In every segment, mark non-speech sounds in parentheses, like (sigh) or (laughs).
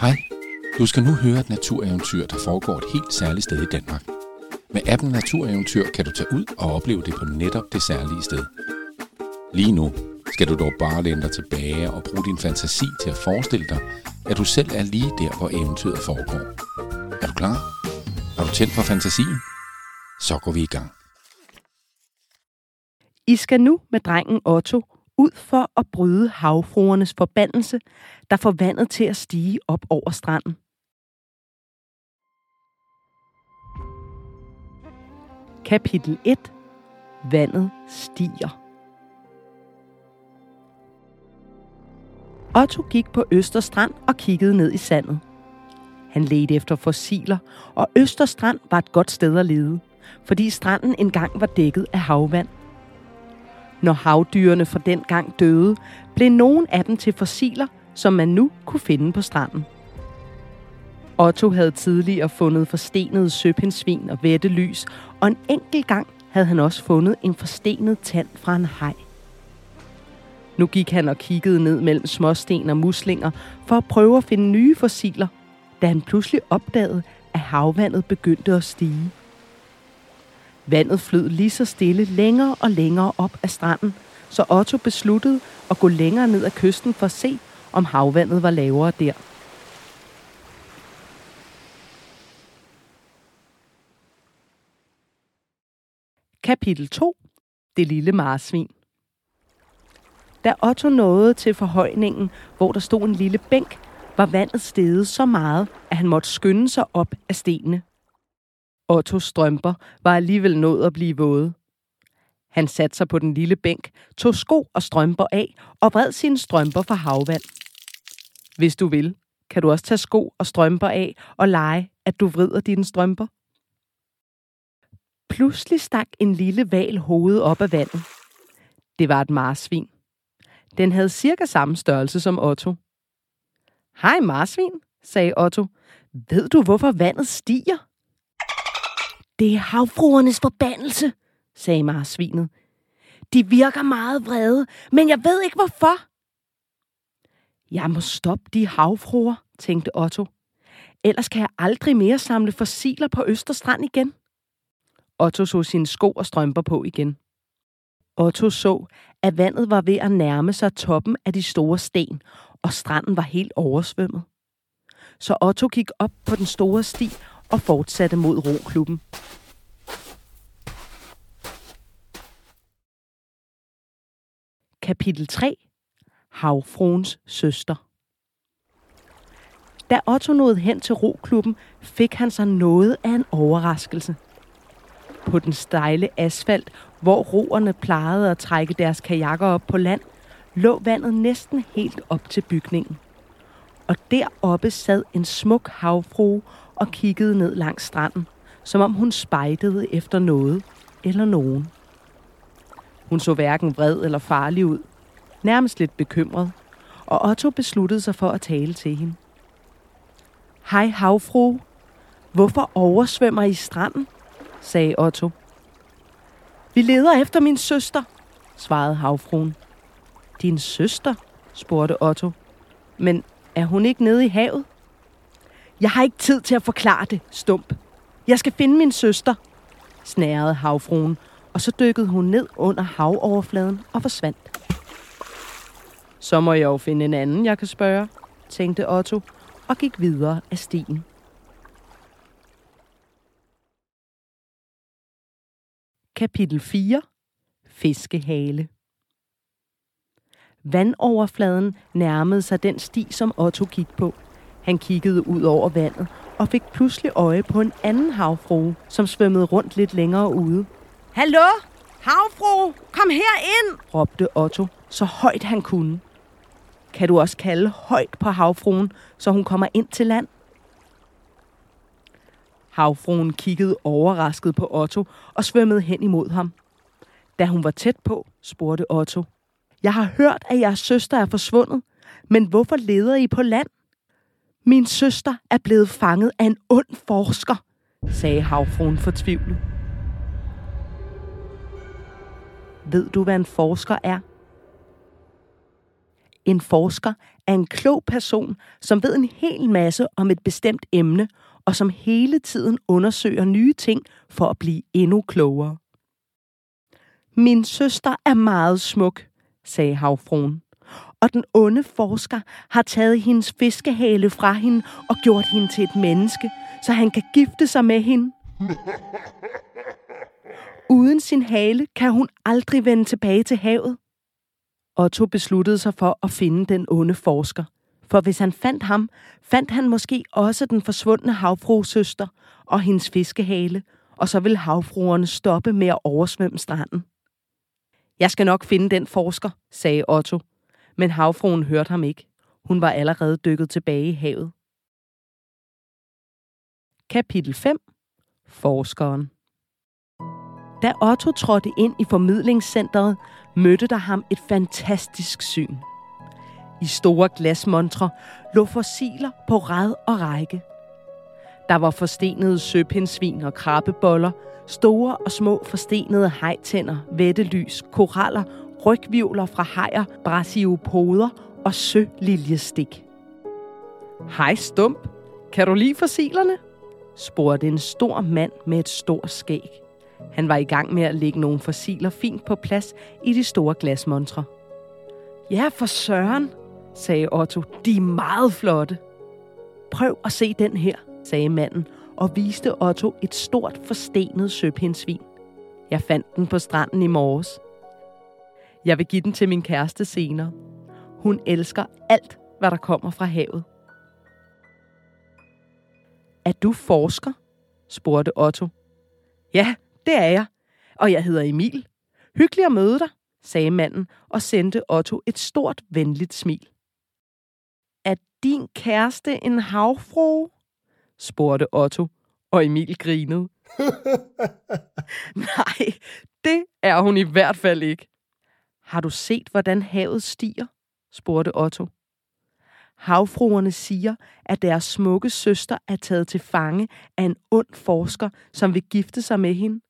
Hej, du skal nu høre et natureventyr, der foregår et helt særligt sted i Danmark. Med appen Natureventyr kan du tage ud og opleve det på netop det særlige sted. Lige nu skal du dog bare læne dig tilbage og bruge din fantasi til at forestille dig, at du selv er lige der, hvor eventyret foregår. Er du klar? Er du tændt for fantasien? Så går vi i gang. I skal nu med drengen Otto ud for at bryde havfruernes forbandelse, der får vandet til at stige op over stranden. Kapitel 1. Vandet stiger. Otto gik på Østerstrand og kiggede ned i sandet. Han ledte efter fossiler, og Østerstrand var et godt sted at lede, fordi stranden engang var dækket af havvand. Når havdyrene fra den gang døde, blev nogen af dem til fossiler, som man nu kunne finde på stranden. Otto havde tidligere fundet forstenede søpindsvin og vettelys, og en enkelt gang havde han også fundet en forstenet tand fra en haj. Nu gik han og kiggede ned mellem småsten og muslinger for at prøve at finde nye fossiler, da han pludselig opdagede, at havvandet begyndte at stige. Vandet flød lige så stille længere og længere op ad stranden, så Otto besluttede at gå længere ned ad kysten for at se, om havvandet var lavere der. Kapitel 2. Det lille marsvin. Da Otto nåede til forhøjningen, hvor der stod en lille bænk, var vandet steget så meget, at han måtte skynde sig op af stenene. Ottos strømper var alligevel nået at blive våde. Han satte sig på den lille bænk, tog sko og strømper af og vred sine strømper for havvand. Hvis du vil, kan du også tage sko og strømper af og lege, at du vrider dine strømper. Pludselig stak en lille val hovedet op af vandet. Det var et marsvin. Den havde cirka samme størrelse som Otto. Hej marsvin, sagde Otto. Ved du, hvorfor vandet stiger? Det er havfruernes forbandelse, sagde marsvinet. De virker meget vrede, men jeg ved ikke hvorfor. Jeg må stoppe de havfruer, tænkte Otto. Ellers kan jeg aldrig mere samle fossiler på Østerstrand igen. Otto så sine sko og strømper på igen. Otto så, at vandet var ved at nærme sig toppen af de store sten, og stranden var helt oversvømmet. Så Otto gik op på den store sti og fortsatte mod roklubben. Kapitel 3. Havfruens søster. Da Otto nåede hen til roklubben, fik han sig noget af en overraskelse. På den stejle asfalt, hvor roerne plejede at trække deres kajakker op på land, lå vandet næsten helt op til bygningen. Og deroppe sad en smuk havfrue og kiggede ned langs stranden, som om hun spejdede efter noget eller nogen. Hun så hverken vred eller farlig ud, nærmest lidt bekymret, og Otto besluttede sig for at tale til hende. Hej havfrue, hvorfor oversvømmer I stranden? sagde Otto. Vi leder efter min søster, svarede havfruen. Din søster? spurgte Otto. Men er hun ikke nede i havet? Jeg har ikke tid til at forklare det, stump. Jeg skal finde min søster, snærede havfruen, og så dykkede hun ned under havoverfladen og forsvandt. Så må jeg jo finde en anden, jeg kan spørge, tænkte Otto, og gik videre af stien. Kapitel 4. Fiskehale Vandoverfladen nærmede sig den sti, som Otto gik på. Han kiggede ud over vandet og fik pludselig øje på en anden havfrue, som svømmede rundt lidt længere ude. Hallo? Havfrue, kom her ind, råbte Otto, så højt han kunne. Kan du også kalde højt på havfruen, så hun kommer ind til land? Havfruen kiggede overrasket på Otto og svømmede hen imod ham. Da hun var tæt på, spurgte Otto. Jeg har hørt, at jeres søster er forsvundet, men hvorfor leder I på land? Min søster er blevet fanget af en ond forsker, sagde havfruen fortvivlet. Ved du, hvad en forsker er? En forsker er en klog person, som ved en hel masse om et bestemt emne, og som hele tiden undersøger nye ting for at blive endnu klogere. Min søster er meget smuk, sagde havfruen. Og den onde forsker har taget hendes fiskehale fra hende og gjort hende til et menneske, så han kan gifte sig med hende. (laughs) Uden sin hale kan hun aldrig vende tilbage til havet. Otto besluttede sig for at finde den onde forsker. For hvis han fandt ham, fandt han måske også den forsvundne havfruesøster og hendes fiskehale, og så ville havfruerne stoppe med at oversvømme stranden. Jeg skal nok finde den forsker, sagde Otto. Men havfruen hørte ham ikke. Hun var allerede dykket tilbage i havet. Kapitel 5. Forskeren da Otto trådte ind i formidlingscentret, mødte der ham et fantastisk syn. I store glasmontre lå fossiler på rad og række. Der var forstenede søpindsvin og krabbeboller, store og små forstenede hejtænder, vettelys, koraller, rygvivler fra hajer, brasiopoder og søliljestik. Hej Stump, kan du lide fossilerne? spurgte en stor mand med et stort skæg. Han var i gang med at lægge nogle fossiler fint på plads i de store glasmontre. Ja, for søren, sagde Otto. De er meget flotte. Prøv at se den her, sagde manden og viste Otto et stort forstenet søpindsvin. Jeg fandt den på stranden i morges. Jeg vil give den til min kæreste senere. Hun elsker alt, hvad der kommer fra havet. Er du forsker? spurgte Otto. Ja, det er jeg. Og jeg hedder Emil. Hyggelig at møde dig, sagde manden og sendte Otto et stort, venligt smil. Er din kæreste en havfru? spurgte Otto, og Emil grinede. (laughs) Nej, det er hun i hvert fald ikke. Har du set, hvordan havet stiger? spurgte Otto. Havfruerne siger, at deres smukke søster er taget til fange af en ond forsker, som vil gifte sig med hende.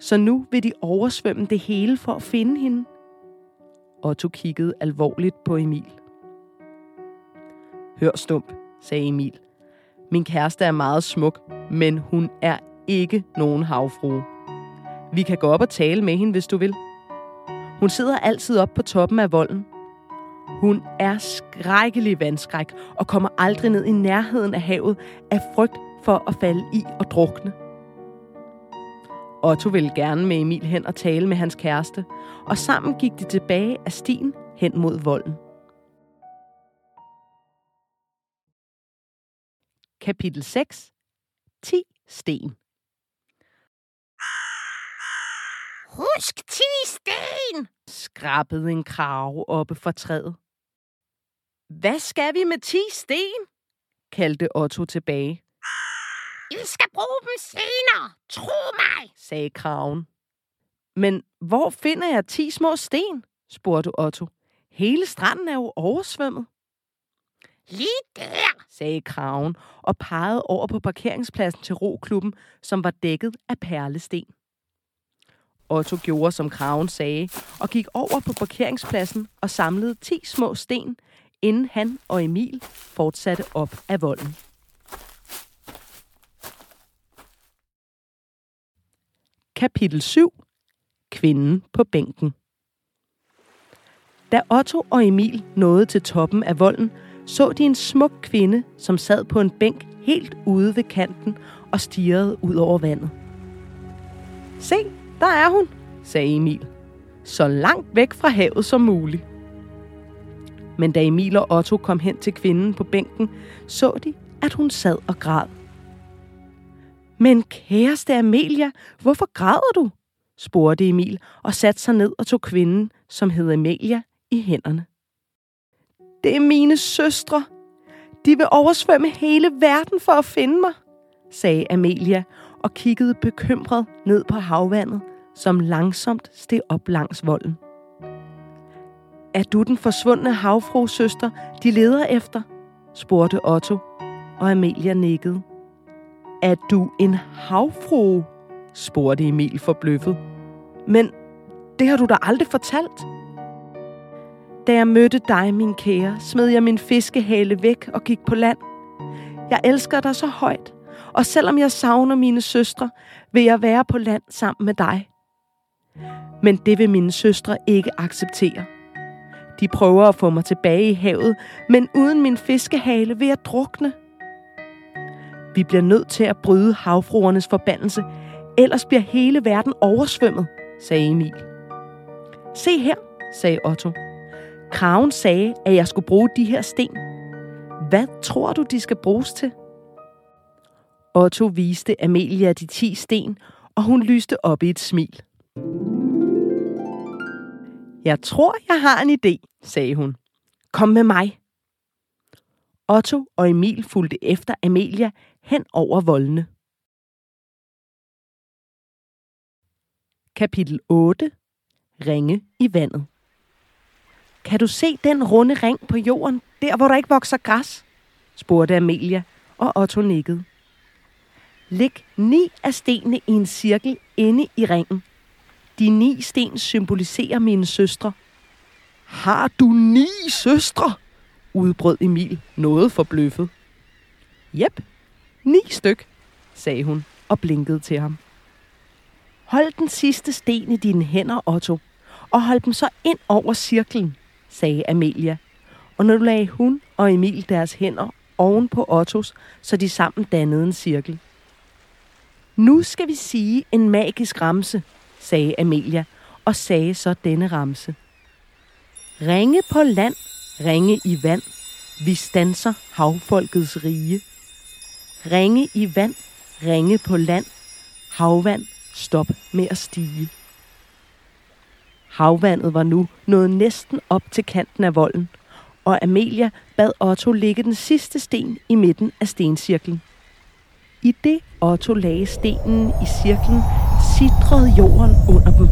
Så nu vil de oversvømme det hele for at finde hende. Otto kiggede alvorligt på Emil. Hør stump, sagde Emil. Min kæreste er meget smuk, men hun er ikke nogen havfrue. Vi kan gå op og tale med hende, hvis du vil. Hun sidder altid op på toppen af volden. Hun er skrækkelig vandskræk og kommer aldrig ned i nærheden af havet af frygt for at falde i og drukne. Otto ville gerne med Emil hen og tale med hans kæreste, og sammen gik de tilbage af stien hen mod volden. Kapitel 6. 10 sten. Husk 10 sten! Skrabbede en krave oppe fra træet. Hvad skal vi med 10 sten? kaldte Otto tilbage. I skal bruge dem senere, tro mig, sagde kraven. Men hvor finder jeg 10 små sten? spurgte Otto. Hele stranden er jo oversvømmet. Lige der, sagde kraven og pegede over på parkeringspladsen til roklubben, som var dækket af perlesten. Otto gjorde, som kraven sagde, og gik over på parkeringspladsen og samlede 10 små sten, inden han og Emil fortsatte op af volden. Kapitel 7. Kvinden på bænken. Da Otto og Emil nåede til toppen af volden, så de en smuk kvinde, som sad på en bænk helt ude ved kanten og stirrede ud over vandet. Se, der er hun, sagde Emil. Så langt væk fra havet som muligt. Men da Emil og Otto kom hen til kvinden på bænken, så de, at hun sad og græd. Men kæreste Amelia, hvorfor græder du? spurgte Emil og satte sig ned og tog kvinden, som hed Amelia, i hænderne. Det er mine søstre. De vil oversvømme hele verden for at finde mig, sagde Amelia og kiggede bekymret ned på havvandet, som langsomt steg op langs volden. Er du den forsvundne havfru søster, de leder efter? spurgte Otto, og Amelia nikkede. Er du en havfru? spurgte Emil forbløffet. Men det har du da aldrig fortalt. Da jeg mødte dig, min kære, smed jeg min fiskehale væk og gik på land. Jeg elsker dig så højt, og selvom jeg savner mine søstre, vil jeg være på land sammen med dig. Men det vil mine søstre ikke acceptere. De prøver at få mig tilbage i havet, men uden min fiskehale vil jeg drukne. Vi bliver nødt til at bryde havfruernes forbandelse, ellers bliver hele verden oversvømmet, sagde Emil. Se her, sagde Otto. Kraven sagde, at jeg skulle bruge de her sten. Hvad tror du, de skal bruges til? Otto viste Amelia de ti sten, og hun lyste op i et smil. Jeg tror, jeg har en idé, sagde hun. Kom med mig. Otto og Emil fulgte efter Amelia hen over voldene. Kapitel 8. Ringe i vandet. Kan du se den runde ring på jorden, der hvor der ikke vokser græs? spurgte Amelia, og Otto nikkede. Læg ni af stenene i en cirkel inde i ringen. De ni sten symboliserer mine søstre. Har du ni søstre? Udbrød Emil, noget forbløffet. Jep, ni styk, sagde hun og blinkede til ham. Hold den sidste sten i dine hænder, Otto, og hold dem så ind over cirklen, sagde Amelia. Og når du lagde hun og Emil deres hænder oven på Ottos, så de sammen dannede en cirkel. Nu skal vi sige en magisk ramse, sagde Amelia, og sagde så denne ramse. Ringe på land, ringe i vand, vi stanser havfolkets rige. Ringe i vand, ringe på land, havvand, stop med at stige. Havvandet var nu nået næsten op til kanten af volden, og Amelia bad Otto lægge den sidste sten i midten af stencirklen. I det Otto lagde stenen i cirklen, sidrede jorden under dem,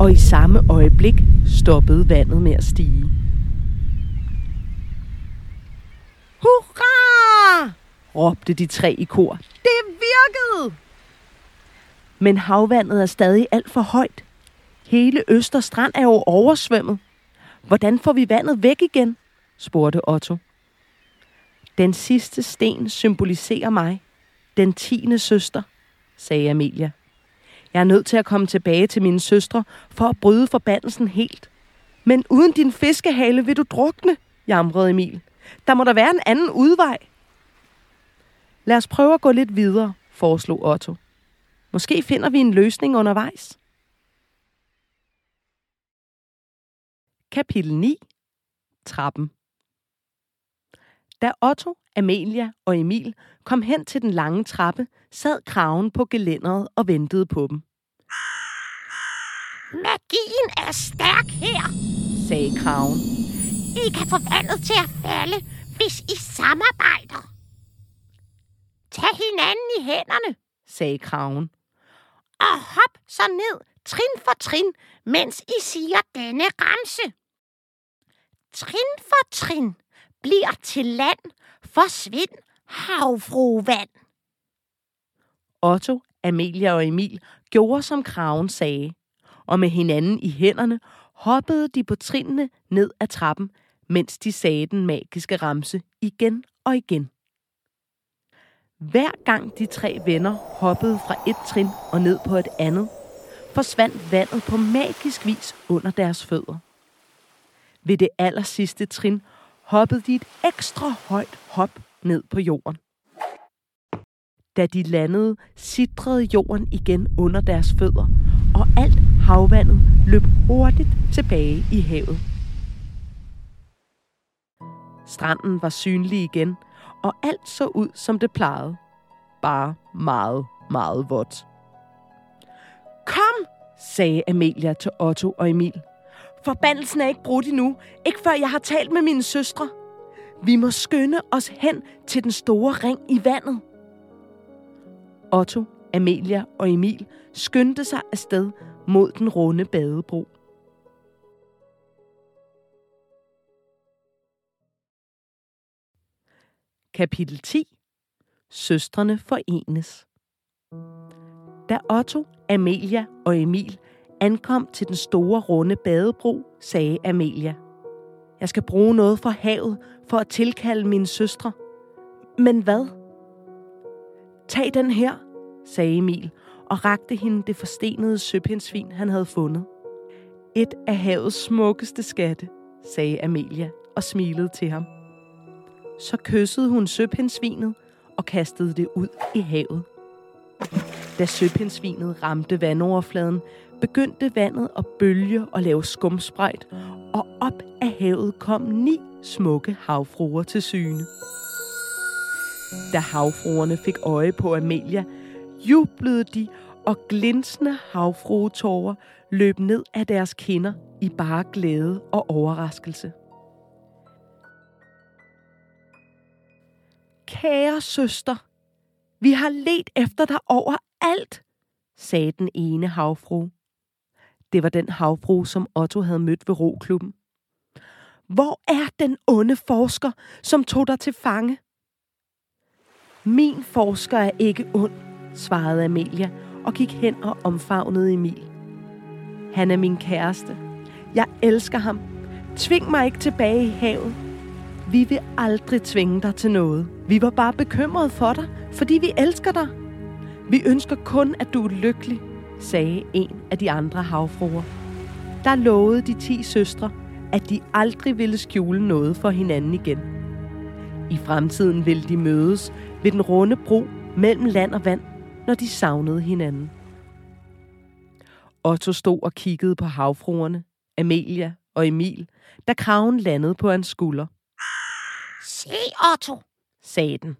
og i samme øjeblik stoppede vandet med at stige. Hurra! råbte de tre i kor. Det virkede! Men havvandet er stadig alt for højt. Hele Østerstrand er jo oversvømmet. Hvordan får vi vandet væk igen? spurgte Otto. Den sidste sten symboliserer mig, den tiende søster, sagde Amelia. Jeg er nødt til at komme tilbage til mine søstre for at bryde forbandelsen helt. Men uden din fiskehale vil du drukne, jamrede Emil. Der må der være en anden udvej. Lad os prøve at gå lidt videre, foreslog Otto. Måske finder vi en løsning undervejs. Kapitel 9. Trappen. Da Otto, Amelia og Emil kom hen til den lange trappe, sad kraven på gelænderet og ventede på dem. Magien er stærk her, sagde kraven. I kan få vandet til at falde, hvis I samarbejder. Tag hinanden i hænderne, sagde kraven. og hop så ned trin for trin, mens I siger denne ramse. Trin for trin bliver til land, forsvind havfruvand. Otto, Amelia og Emil gjorde, som kraven sagde, og med hinanden i hænderne hoppede de på trinene ned ad trappen, mens de sagde den magiske ramse igen og igen. Hver gang de tre venner hoppede fra et trin og ned på et andet, forsvandt vandet på magisk vis under deres fødder. Ved det aller sidste trin hoppede de et ekstra højt hop ned på jorden. Da de landede, sidrede jorden igen under deres fødder, og alt havvandet løb hurtigt tilbage i havet. Stranden var synlig igen, og alt så ud, som det plejede. Bare meget, meget vådt. Kom, sagde Amelia til Otto og Emil. Forbandelsen er ikke brudt endnu. Ikke før jeg har talt med mine søstre. Vi må skynde os hen til den store ring i vandet. Otto, Amelia og Emil skyndte sig afsted mod den runde badebro. Kapitel 10. Søstrene forenes. Da Otto, Amelia og Emil ankom til den store runde badebro, sagde Amelia. Jeg skal bruge noget fra havet for at tilkalde mine søstre. Men hvad? Tag den her, sagde Emil og rakte hende det forstenede søpindsvin, han havde fundet. Et af havets smukkeste skatte, sagde Amelia og smilede til ham. Så kyssede hun søpindsvinet og kastede det ud i havet. Da søpindsvinet ramte vandoverfladen, begyndte vandet at bølge og lave skumsprejt, og op af havet kom ni smukke havfruer til syne. Da havfruerne fik øje på Amelia, jublede de, og glinsende havfruetårer løb ned af deres kinder i bare glæde og overraskelse. Kære søster, vi har let efter dig overalt, sagde den ene havfru. Det var den havfru, som Otto havde mødt ved roklubben. Hvor er den onde forsker, som tog dig til fange? Min forsker er ikke ond, svarede Amelia og gik hen og omfavnede Emil. Han er min kæreste. Jeg elsker ham. Tving mig ikke tilbage i havet. Vi vil aldrig tvinge dig til noget. Vi var bare bekymrede for dig, fordi vi elsker dig. Vi ønsker kun, at du er lykkelig, sagde en af de andre havfruer. Der lovede de ti søstre, at de aldrig ville skjule noget for hinanden igen. I fremtiden ville de mødes ved den runde bro mellem land og vand, når de savnede hinanden. Otto stod og kiggede på havfruerne, Amelia og Emil, da kraven landede på hans skulder. Se, Otto, sagde den.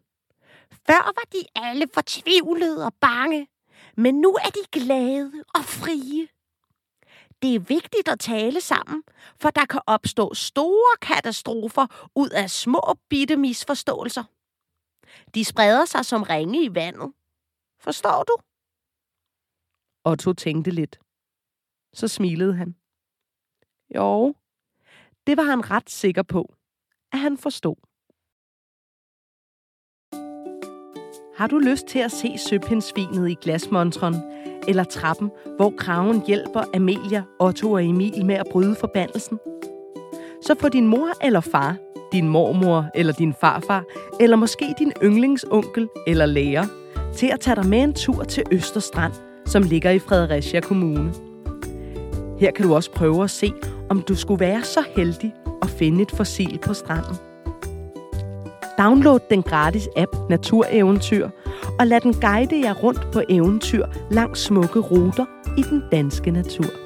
før var de alle fortvivlede og bange, men nu er de glade og frie. Det er vigtigt at tale sammen, for der kan opstå store katastrofer ud af små bitte misforståelser. De spreder sig som ringe i vandet. Forstår du? Otto tænkte lidt. Så smilede han. Jo, det var han ret sikker på, at han forstod. Har du lyst til at se søpindsvinet i glasmontren, eller trappen, hvor kraven hjælper Amelia, Otto og Emil med at bryde forbandelsen? Så få din mor eller far, din mormor eller din farfar, eller måske din yndlingsonkel eller lærer, til at tage dig med en tur til Østerstrand, som ligger i Fredericia Kommune. Her kan du også prøve at se, om du skulle være så heldig at finde et fossil på stranden. Download den gratis app Natureventyr, og lad den guide jer rundt på eventyr langs smukke ruter i den danske natur.